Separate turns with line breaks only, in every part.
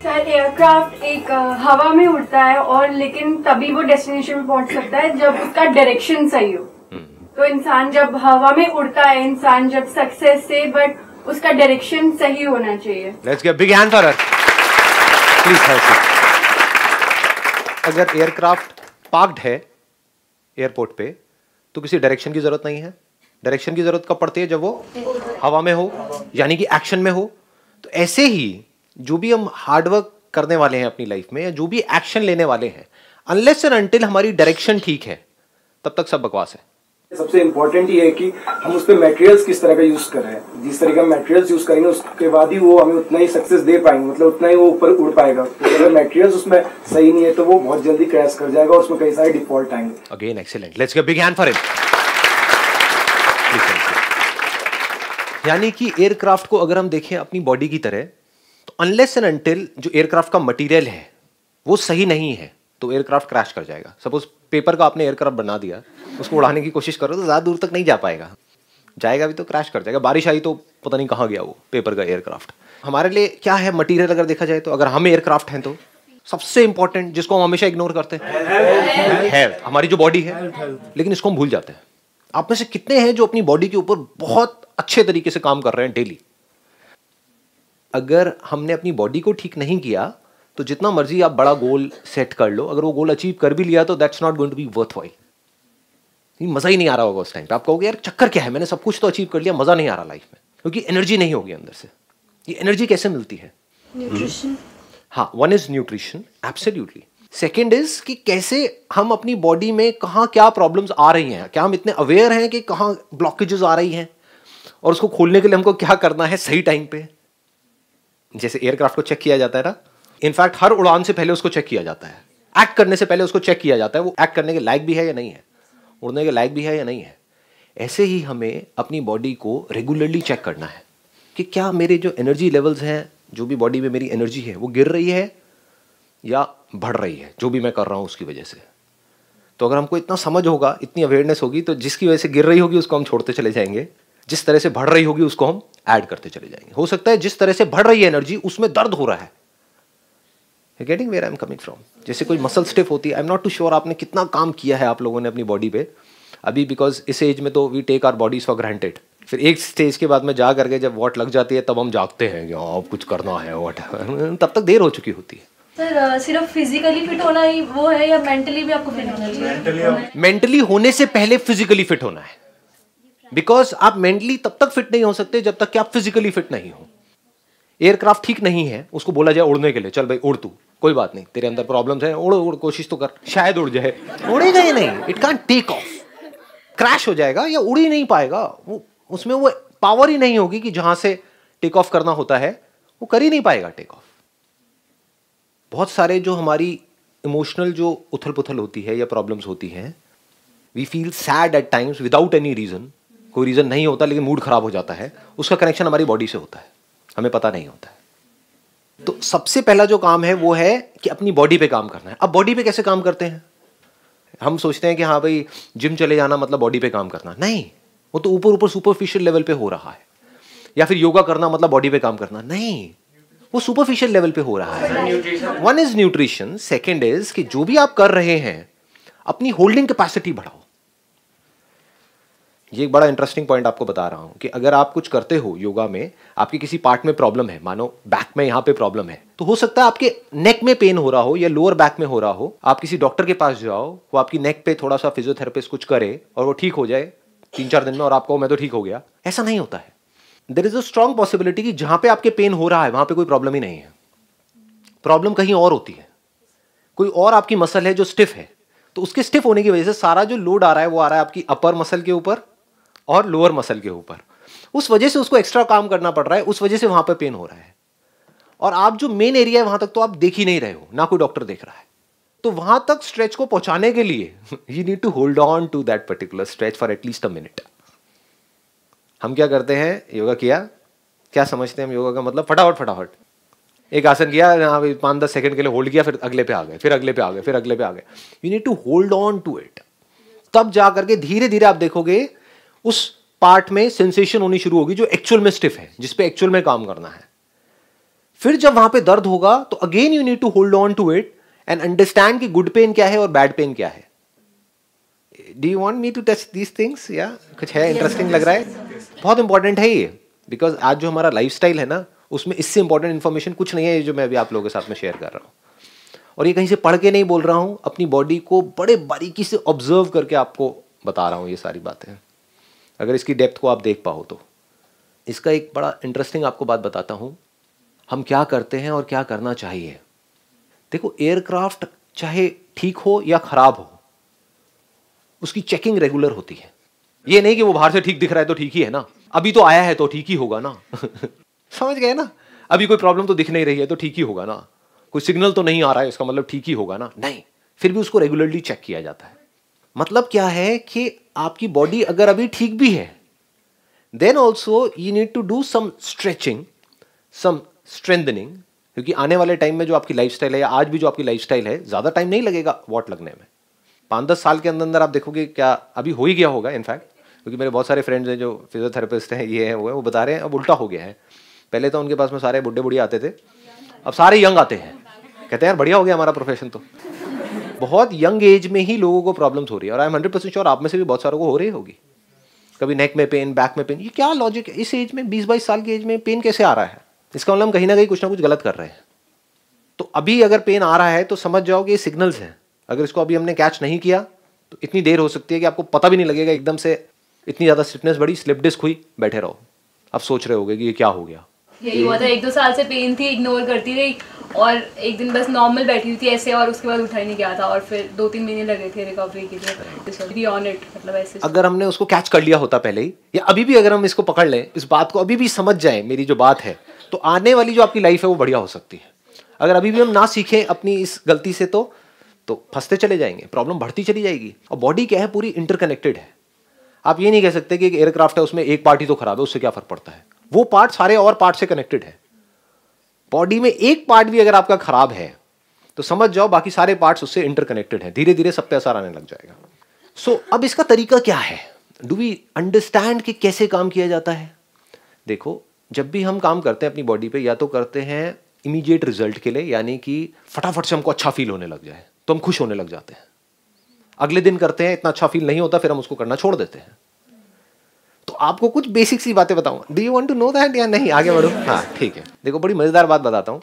Sir aircraft एक हवा में उड़ता है और लेकिन तभी वो डेस्टिनेशन में पहुँच सकता है जब उसका डायरेक्शन सही हो। तो इंसान जब हवा में उड़ता है इंसान जब सक्सेस से बट उसका डायरेक्शन सही होना चाहिए।
Let's get big hand for her please अगर एयरक्राफ्ट पार्क्ड है एयरपोर्ट पे तो किसी डायरेक्शन की ज़रूरत नहीं है। डायरेक्शन की ज़रूरत कब पड़ती है? जब वो हवा में हो यानी कि एक्शन में हो। तो ऐसे ही जो भी हम हार्डवर्क करने वाले हैं अपनी लाइफ में या जो भी एक्शन लेने वाले हैं अनलेस एंड अनटिल हमारी डायरेक्शन ठीक है तब तक सब बकवास है।
सबसे इम्पोर्टेंट ये है कि हम उस पर मटेरियल्स किस तरह का यूज़ कर रहे हैं। जिस तरह का मटेरियल्स यूज़ करेंगे उसके बाद ही वो हमें उतना ही सक्सेस दे पाएँगे मतलब उतना ही वो ऊपर उड़ पाएगा। तो अगर मटेरियल्स उसमें सही नहीं है तो वो बहुत जल्दी क्रैश कर जाएगा और उसमें कई सारे डिफ़ॉल्ट आएँगे।
Again excellent let's get big hand for him यानी कि एयरक्राफ्ट को अगर हम देखें अपनी बॉडी की तरह अनलेस एंड अनटिल जो एयरक्राफ्ट का मटेरियल है वो सही नहीं है तो एयरक्राफ्ट क्रैश कर जाएगा। सपोज़ पेपर का आपने एयरक्राफ्ट बना दिया उसको उड़ाने की कोशिश करो तो ज़्यादा दूर तक नहीं जा पाएगा। जाएगा भी तो क्रैश कर जाएगा। बारिश आई तो पता नहीं कहाँ गया वो पेपर का एयरक्राफ्ट हमारे लिए क्या है मटेरियल अगर देखा जाए तो? अगर हम एयरक्राफ्ट हैं तो? सबसे इंपॉर्टेंट जिसको हम हमेशा इग्नोर करते हैं हेल्थ हमारी जो बॉडी है लेकिन इसको हम भूल जाते हैं। आप में से कितने हैं जो अपनी बॉडी के ऊपर बहुत अच्छे तरीके से काम कर रहे हैं डेली अगर हमने अपनी बॉडी को ठीक नहीं किया तो जितना मर्ज़ी आप बड़ा गोल सेट कर लो। अगर वो गोल अचीव कर भी लिया तो that's not going to be worthwhile मज़ा ही नहीं आ रहा होगा उस टाइम पे। आप कहोगे यार चक्कर क्या है? मैंने सब कुछ तो अचीव कर लिया मज़ा नहीं आ रहा लाइफ में। क्योंकि एनर्जी नहीं होगी अंदर से। ये एनर्जी कैसे मिलती है?
न्यूट्रिशन
हाँ one is nutrition absolutely second is कि कैसे हम अपनी बॉडी में कहाँ क्या प्रॉब्लम्स आ रही हैं? क्या हम इतने अवेयर हैं कि कहाँ ब्लॉकेजेस आ रही हैं? और उसको खोलने के लिए हमको क्या करना है सही टाइम पे? जैसे एयरक्राफ्ट को चेक किया जाता है ना? इनफैक्ट हर उड़ान से पहले उसको चेक किया जाता है। एक्ट करने से पहले उसको चेक किया जाता है, वो एक्ट करने के लायक भी है या नहीं है? उड़ने के लायक भी है या नहीं है? ऐसे ही हमें अपनी बॉडी को रेगुलरली चेक करना है कि क्या मेरे जो एनर्जी लेवल्स हैं, जो भी बॉडी में मेरी एनर्जी है, वो गिर रही है या बढ़ रही है, जो भी मैं कर रहा हूँ उसकी वजह से। तो अगर हमको इतना समझ होगा, इतनी अवेयरनेस होगी तो जिसकी वजह से गिर रही होगी, उसको हम छोड़ते चले जाएँगे। जिस तरह से बढ़ रही होगी, उसको हम ऐड करते चले जाएँगे। हो सकता है जिस तरह से बढ़ रही है एनर्जी उसमें दर्द हो रहा है। Getting where I am coming from जैसे कोई मसल स्टिफ होती है I am not too sure आपने कितना काम किया है आप लोगों ने अपनी बॉडी पे। अभी बिकॉज़ इस एज में तो we take our bodies for granted फिर एक स्टेज के बाद में जा करके जब वॉट लग जाती है तब हम जागते हैं कि हाँ अब कुछ करना है वॉट तब तक देर हो चुकी होती है।
सर सिर्फ़ फिजिकली फिट होना ही वो है या मेंटली भी आपको फिट होना चाहिए?
मेंटली होने से पहले फिजिकली फिट होना है। बिकॉज़ आप मेंटली तब तक फिट नहीं हो सकते जब तक कि आप फिजिकली फिट नहीं हो। एयरक्राफ्ट ठीक नहीं है, उसको बोला जाए उड़ने के लिए। चल भाई, उड़ तू। कोई बात नहीं, तेरे अंदर प्रॉब्लम्स है, उड़ उड़, कोशिश तो कर। शायद उड़ जाए। उड़ेगा ही नहीं। It can take off crash हो जाएगा या उड़ ही नहीं पाएगा। वो, उसमें वो पावर ही नहीं होगी कि जहाँ से टेक ऑफ़ करना होता है, वो कर ही नहीं पाएगा टेक ऑफ़ बहुत सारे जो हमारी इमोशनल जो उथल पुथल होती है या प्रॉब्लम्स होती हैं we feel sad at times without any reason कोई रीज़न नहीं होता, लेकिन मूड खराब हो जाता है, उसका कनेक्शन हमारी बॉडी से होता है। हमें पता नहीं होता है। तो सबसे पहला जो काम है, वो है कि अपनी बॉडी पे काम करना है। अब बॉडी पे कैसे काम करते हैं? हम सोचते हैं कि हाँ भाई जिम चले जाना मतलब बॉडी पे काम करना। नहीं, वो तो ऊपर ऊपर सुपरफिशियल लेवल पे हो रहा है। या फिर योगा करना मतलब बॉडी पे काम करना। नहीं, वो सुपरफिशियल लेवल पे हो रहा है। One is nutrition second is कि जो भी आप कर रहे हैं, अपनी होल्डिंग कैपेसिटी बढ़ाओ। ये एक बड़ा इंटरेस्टिंग पॉइंट आपको बता रहा हूँ कि अगर आप कुछ करते हो योगा में, आपके किसी पार्ट में प्रॉब्लम है, मानो बैक में यहाँ पे प्रॉब्लम है तो हो सकता है आपके नेक में पेन हो रहा हो या लोअर बैक में हो रहा हो। आप किसी डॉक्टर के पास जाओ, वो आपकी नेक पे थोड़ा सा फिजियोथेरेपिस्ट कुछ करे और वो ठीक हो जाए तीन चार दिन में और आपको, मैं तो ठीक हो गया। ऐसा नहीं होता है। There is a strong possibility कि जहाँ पे आपके पेन हो रहा है, वहाँ पे कोई प्रॉब्लम ही नहीं है। प्रॉब्लम कहीं और होती है। कोई और आपकी मसल है जो स्टिफ है तो उसके स्टिफ होने की वजह से सारा जो लोड आ रहा है, वो आ रहा है आपकी अपर मसल के ऊपर और लोअर मसल के ऊपर। उस वजह से उसको एक्स्ट्रा काम करना पड़ रहा है, उस वजह से वहाँ पर पेन हो रहा है। और आप जो मेन एरिया है, वहाँ तक तो आप देख ही नहीं रहे हो, ना कोई डॉक्टर देख रहा है। तो वहाँ तक स्ट्रेच को पहुँचाने के लिए you need to hold on to that particular stretch for at least a minute हम क्या करते हैं? योगा किया। क्या समझते हैं हम योगा का मतलब? फटाफट फटाफट। एक आसन किया पाँच दस सेकंड के लिए होल्ड किया, फिर अगले पे आ गए, फिर अगले पे आ गए, फिर अगले पे आ गए। You need to hold on to it तब जा करके धीरे धीरे आप देखोगे उस पार्ट में सेंसेशन होनी शुरू होगी जो एक्चुअल में स्टिफ है जिस पे एक्चुअल में काम करना है। फिर जब वहाँ पे दर्द होगा तो again you need to hold on to it and understand कि गुड पेन क्या है और बैड पेन क्या है। Do you want me to touch these things या कुछ है इंटरेस्टिंग लग रहा है? बहुत इंपॉर्टेंट है ये। बिकॉज़ आज जो हमारा लाइफ है ना उसमें इससे इंपॉर्टेंट इन्फॉर्मेशन कुछ नहीं है जो मैं अभी आप लोगों के साथ में शेयर कर रहा हूँ। और ये कहीं से पढ़ के नहीं बोल रहा हूँ अपनी बॉडी को बड़े बारीकी से ऑब्ज़र्व करके आपको बता रहा हूँ ये सारी बातें। अगर इसकी डेप्थ को आप देख पाओ तो। इसका एक बड़ा इंटरेस्टिंग आपको बात बताता हूँ। हम क्या करते हैं और क्या करना चाहिए? देखो एयरक्राफ्ट चाहे ठीक हो या खराब हो, उसकी चेकिंग रेगुलर होती है। ये नहीं कि वो बाहर से ठीक दिख रहा है तो ठीक ही है ना। अभी तो आया है तो ठीक ही होगा ना। समझ गए ना? अभी कोई प्रॉब्लम तो दिख नहीं रही है तो ठीक ही होगा ना। कोई सिग्नल तो नहीं आ रहा है, इसका मतलब ठीक ही होगा ना। नहीं, फिर भी उसको रेगुलरली चेक किया जाता है। मतलब क्या है कि आपकी बॉडी अगर अभी ठीक भी है then also you need to do some stretching some strengthening क्योंकि आने वाले टाइम में जो आपकी लाइफ है या आज भी जो आपकी लाइफ है, ज़्यादा टाइम नहीं लगेगा वॉट लगने में। पाँच दस साल के अंदर अंदर आप देखोगे क्या अभी हो ही गया होगा इनफैक्ट क्योंकि मेरे बहुत सारे फ्रेंड्स हैं जो फिजियोथेरेपिस्ट हैं, ये हैं, वो है, वो बता रहे हैं, अब उल्टा हो गया है। पहले तो उनके पास में सारे बुढ़े बुढ़िया आते थे, अब सारे यंग आते हैं। कहते हैं, यार, बढ़िया हो गया हमारा प्रोफेशन तो। बहुत यंग एज में ही लोगों को प्रॉब्लम्स हो रही है और I am hundred percent sure आप में से भी बहुत सारों को हो रही होगी। कभी नेक में पेन बैक में पेन ये क्या लॉजिक है? इस एज में, बीस बाईस साल की एज में पेन कैसे आ रहा है? इसका मतलब कहीं ना कहीं कुछ ना कुछ गलत कर रहे हैं। तो अभी अगर पेन आ रहा है तो समझ जाओ कि ये सिग्नल्स हैं। अगर इसको अभी हमने कैच नहीं किया तो इतनी देर हो सकती है कि आपको पता भी नहीं लगेगा एकदम से। इतनी ज़्यादा स्टिफनेस बढ़ी स्लिप डिस्क हुई, बैठे रहो। अब सोच रहे होगे कि ये क्या हो गया?
यही हुआ था। एक दो साल से पेन थी इग्नोर करती रही और एक दिन बस नॉर्मल बैठी हुई थी ऐसे और उसके बाद उठा ही नहीं गया था और फिर दो तीन महीने लगे थे रिकवरी के लिए। ऑन इट मतलब ऐसे
अगर हमने उसको कैच कर लिया होता पहले ही या अभी भी अगर हम इसको पकड़ लें इस बात को अभी भी समझ जाए मेरी जो बात है तो आने वाली जो आपकी लाइफ है वो बढ़िया हो सकती है। अगर अभी भी हम ना सीखें अपनी इस गलती से तो तो फंसते चले जाएँगे प्रॉब्लम बढ़ती चली जाएगी। और बॉडी क्या है? पूरी इंटरकनेक्टेड है। आप ये नहीं कह सकते कि एक एयरक्राफ्ट है उसमें एक पार्टी तो खराब है उससे क्या फ़र्क पड़ता है? वो पार्ट सारे और पार्ट से कनेक्टेड है। बॉडी में एक पार्ट भी अगर आपका खराब है तो समझ जाओ बाकी सारे पार्ट्स उससे इंटरकनेक्टेड है। धीरे धीरे सब पे असर आने लग जाएगा। सो so, अब इसका तरीका क्या है? डू वी अंडरस्टैंड कि कैसे काम किया जाता है? देखो जब भी हम काम करते हैं अपनी बॉडी पे या तो करते हैं इमीडिएट रिज़ल्ट के लिए यानी कि फटाफट से हमको अच्छा फील होने लग जाए तो हम खुश होने लग जाते हैं। अगले दिन करते हैं इतना अच्छा फील नहीं होता फिर हम उसको करना छोड़ देते हैं। तो आपको कुछ बेसिक सी बातें बताऊँ। Do you want to know that या नहीं? आगे बढ़ो। हाँ ठीक है। देखो, बड़ी मज़ेदार बात बताता हूँ।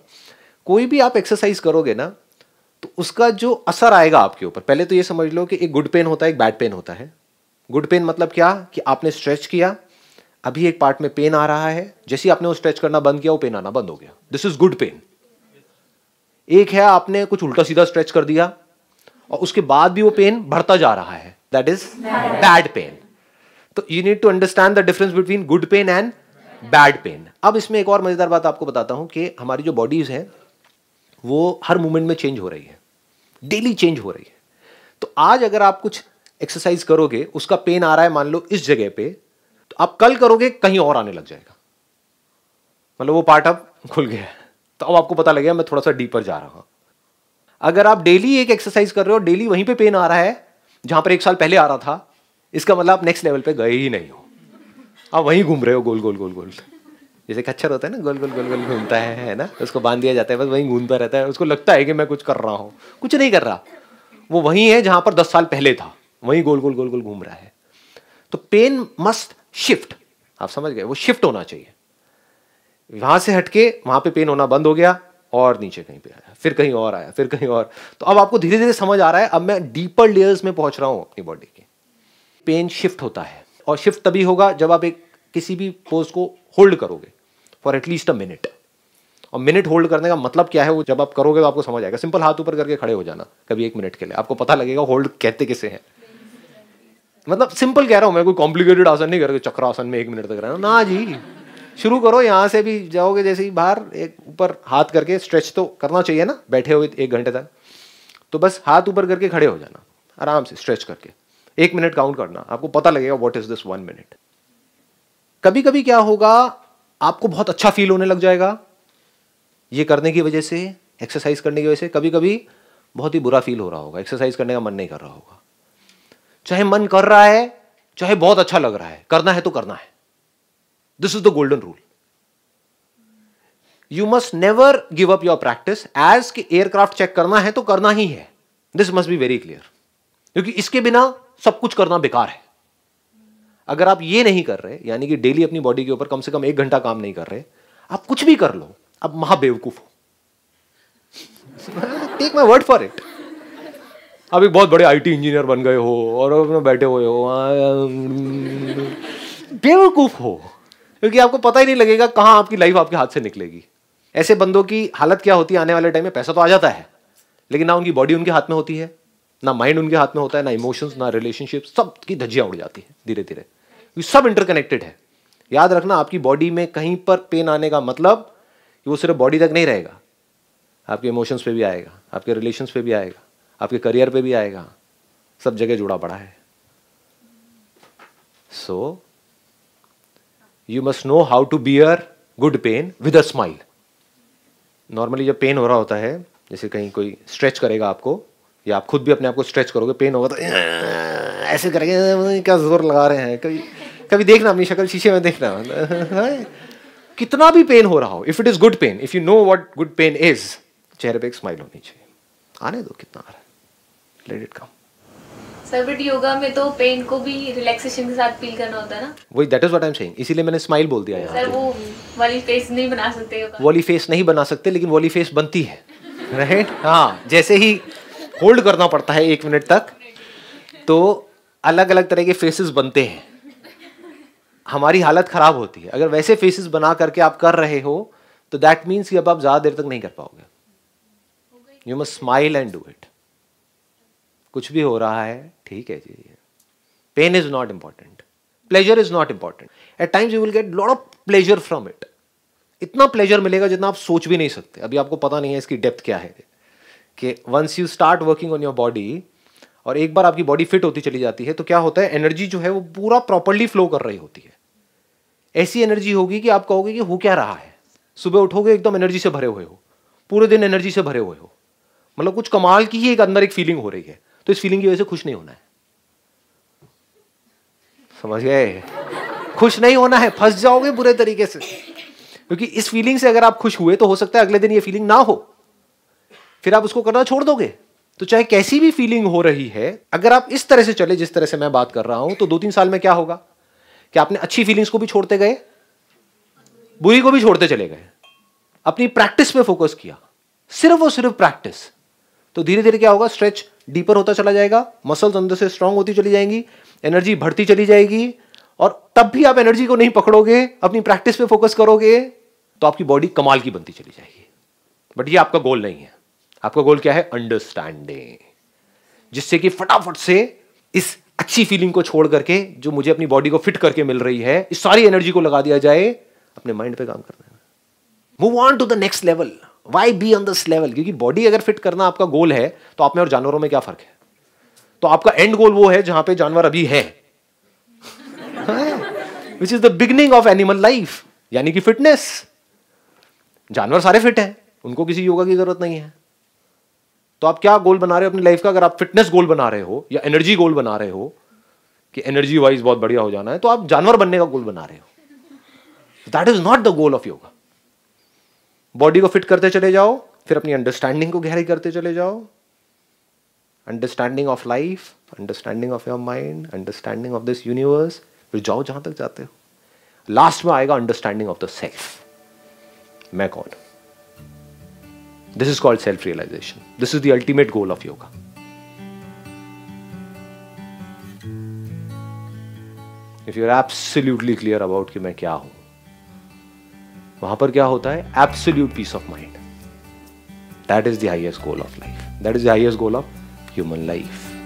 कोई भी आप एक्सरसाइज करोगे ना तो उसका जो असर आएगा आपके ऊपर। पहले तो ये समझ लो कि एक गुड पेन होता है, एक बैड पेन होता है। गुड पेन मतलब क्या? कि आपने स्ट्रेच किया, अभी एक पार्ट में पेन आ रहा है। जैसे आपने वो स्ट्रेच करना बंद किया, वो पेन आना बंद हो गया। दिस इज़ गुड पेन एक है, आपने कुछ उल्टा सीधा स्ट्रेच कर दिया, और उसके बाद भी वो पेन बढ़ता जा रहा है। दैट इज़ बैड पेन तो you need to understand the difference between good pain and bad pain अब इसमें एक और मज़ेदार बात आपको बताता हूँ कि हमारी जो बॉडीज है, वो हर मोमेंट में चेंज हो रही है। डेली चेंज हो रही है। तो आज अगर आप कुछ एक्सरसाइज करोगे, उसका पेन आ रहा है मान लो इस जगह पे तो आप कल करोगे, कहीं और आने लग जाएगा। मतलब वो पार्ट अब खुल गया है। तो अब आपको पता लगेगा, मैं थोड़ा सा डीपर जा रहा हूँ। अगर आप डेली एक एक्सरसाइज कर रहे हो डेली वहीं पे पेन आ रहा है, जहाँ पर एक साल पहले आ रहा था इसका मतलब आप नेक्स्ट लेवल पे गए ही नहीं हो। आप वहीं घूम रहे हो, गोल गोल गोल गोल। जैसे कच्छर होता है ना, गोल गोल गोल गोल घूमता है है ना? उसको बाँध दिया जाता है, बस वहीं घूमता रहता है। उसको लगता है कि मैं कुछ कर रहा हूँ। कुछ नहीं कर रहा। वो वहीं है जहाँ पर दस साल पहले था। वहीं गोल गोल गोल गोल घूम रहा है। तो पेन मस्ट शिफ्ट आप समझ गए? वो शिफ्ट होना चाहिए। वहाँ से हटके वहाँ पे पेन होना बंद हो गया और नीचे कहीं पे आया। फिर कहीं और आया, फिर कहीं और। तो अब आपको धीरे धीरे समझ आ रहा है। अब मैं डीपर लेयर्स में पहुँच रहा हूँ अपनी बॉडी पेन शिफ्ट होता है। और शिफ्ट तभी होगा जब आप एक किसी भी पोज को होल्ड करोगे for at least a minute और मिनट होल्ड करने का मतलब क्या है? वो जब आप करोगे तो आपको समझ आएगा। सिंपल हाथ ऊपर करके खड़े हो जाना कभी एक मिनट के लिए। आपको पता लगेगा होल्ड कहते किसे हैं। मतलब सिंपल कह रहा हूँ मैं, कोई कॉम्प्लिकेटेड आसन नहीं करके चक्र आसन में एक मिनट तक रहना। ना जी, शुरू करो, यहाँ से भी जाओगे जैसे ही बाहर, एक ऊपर हाथ करके स्ट्रेच तो करना चाहिए ना, बैठे हुए एक घंटे तक। तो बस हाथ ऊपर करके खड़े हो जाना, आराम से स्ट्रेच करके। एक मिनट काउंट करना। आपको पता लगेगा what is this one minute कभी कभी क्या होगा, आपको बहुत अच्छा फील होने लग जाएगा। ये करने की वजह से एक्सरसाइज करने की वजह से कभी कभी बहुत ही बुरा फील हो रहा होगा। एक्सरसाइज करने का मन नहीं कर रहा होगा। चाहे मन कर रहा है, चाहे बहुत अच्छा लग रहा है, करना है तो करना है। This is the golden rule you must never give up your practice as कि एयरक्राफ्ट चेक करना है तो करना ही है। This must be very clear क्योंकि इसके बिना सब कुछ करना बेकार है। अगर आप ये नहीं कर रहे, यानी कि डेली अपनी बॉडी के ऊपर कम से कम एक घंटा काम नहीं कर रहे, आप कुछ भी कर लो अब महाबेवकूफ हो। Take my word for it आप एक बहुत बड़े आईटी इंजीनियर बन गए हो और अपने बैठे हुए हो बेवकूफ़ हो। क्योंकि आपको पता ही नहीं लगेगा कहाँ आपकी लाइफ आपके हाथ से निकलेगी। ऐसे बंदों की हालत क्या होती है, आने वाले टाइम में पैसा तो आ जाता है, लेकिन ना उनकी बॉडी उनके हाथ में होती है। ना माइंड उनके हाथ में होता है, ना इमोशंस ना रिलेशनशिप सब की धज्जियाँ उड़ जाती है धीरे धीरे सब इंटरकनेक्टेड है। याद रखना, आपकी बॉडी में कहीं पर पेन आने का मतलब कि वो सिर्फ़ बॉडी तक नहीं रहेगा। आपके इमोशंस पे भी आएगा, आपके रिलेशंस पे भी आएगा, आपके करियर पे भी आएगा। सब जगह जुड़ा पड़ा है। So you must know how to bear good pain with a smile normally जब पेन हो रहा होता है, जैसे कहीं कोई स्ट्रेच करेगा आपको या आप खुद भी अपने आप को स्ट्रेच करोगे पेन होगा तो ऐसे करेंगे क्या ज़ोर लगा रहे हैं। कभी कभी देखना अपनी शक्ल शीशे में देखना। कितना भी पेन हो रहा हो if it is good pain if you know what good pain is चेहरे पे एक स्माइल होनी चाहिए। आने दो कितना आ रहा है। Let it come
sir but yoga में तो पेन को भी रिलैक्सेशन के साथ फील करना होता है ना?
वही that is what I am saying इसीलिए मैंने स्माइल बोल दिया
सर वो वाली फेस नहीं बना सकते
वाली फेस नहीं बना सकते लेकिन वाली फेस बनती है। राइट हाँ जैसे ही होल्ड करना पड़ता है एक मिनट तक। तो अलग अलग तरह के फेसेस बनते हैं। हमारी हालत खराब होती है। अगर वैसे फेसेस बना करके आप कर रहे हो तो दैट मीन्स कि अब आप ज़्यादा देर तक नहीं कर पाओगे। You must smile and do it कुछ भी हो रहा है, ठीक है जी। Pain is not important pleasure is not important at times you will get lot of pleasure from it इतना प्लेजर मिलेगा जितना आप सोच भी नहीं सकते। अभी आपको पता नहीं है इसकी डेप्थ क्या है। कि once you start working on your body और एक बार आपकी बॉडी फिट होती चली जाती है तो क्या होता है? एनर्जी जो है वो पूरा प्रॉपरली फ्लो कर रही होती है। ऐसी एनर्जी होगी कि आप कहोगे कि हो क्या रहा है? सुबह उठोगे, एकदम एनर्जी से भरे हुए हो। पूरे दिन एनर्जी से भरे हुए हो। मतलब कुछ कमाल की ही एक अंदर एक फीलिंग हो रही है। तो इस फीलिंग की वजह से खुश नहीं होना है। समझ गए? खुश नहीं होना है, फंस जाओगे बुरे तरीके से। क्योंकि इस फीलिंग से अगर आप खुश हुए तो हो सकता है अगले दिन ये फीलिंग ना हो। फिर आप उसको करना छोड़ दोगे। तो चाहे कैसी भी फीलिंग हो रही है, अगर आप इस तरह से चले, जिस तरह से मैं बात कर रहा हूँ तो दो तीन साल में क्या होगा? कि आपने अच्छी फीलिंग्स को भी छोड़ते गए, बुरी को भी छोड़ते चले गए, अपनी प्रैक्टिस पे फोकस किया, सिर्फ़ और सिर्फ़ प्रैक्टिस तो धीरे धीरे क्या होगा? स्ट्रेच डीपर होता चला जाएगा मसल्स अंदर से स्ट्रांग होती चली जाएँगी एनर्जी बढ़ती चली जाएगी, और तब भी आप एनर्जी को नहीं पकड़ोगे, अपनी प्रैक्टिस पे फोकस करोगे तो आपकी बॉडी कमाल की बनती चली जाएगी। बट ये आपका गोल नहीं है। आपका गोल क्या है? अंडरस्टैंडिंग जिससे कि फटाफट से इस अच्छी फीलिंग को छोड़ करके, जो मुझे अपनी बॉडी को फिट करके मिल रही है, इस सारी एनर्जी को लगा दिया जाए, अपने माइंड पे काम करने में। Move on to the next level why be on this level क्योंकि बॉडी अगर फिट करना आपका गोल है तो आप में और जानवरों में क्या फ़र्क है? तो आपका एंड गोल वो है जहाँ पे जानवर अभी है। Which is the beginning of animal life यानी कि फिटनेस जानवर सारे फिट हैं, उनको किसी योगा की ज़रूरत नहीं है। तो आप क्या गोल बना रहे हो अपनी लाइफ का? अगर आप फिटनेस गोल बना रहे हो या एनर्जी गोल बना रहे हो कि एनर्जी वाइज बहुत बढ़िया हो जाना है तो आप जानवर बनने का गोल बना रहे हो। That is not the goal of yoga body को फिट करते चले जाओ, फिर अपनी अंडरस्टैंडिंग को गहरी करते चले जाओ। Understanding of life understanding of your mind understanding of this universe फिर जाओ जहाँ तक जाते हो। लास्ट में आएगा अंडरस्टैंडिंग ऑफ़ द सेल्फ मैं कौन? This is called self realization this is the ultimate goal of yoga if you are absolutely clear about कि मैं क्या हूँ, वहाँ पर क्या होता है? Absolute peace of mind that is the highest goal of life that is the highest goal of human life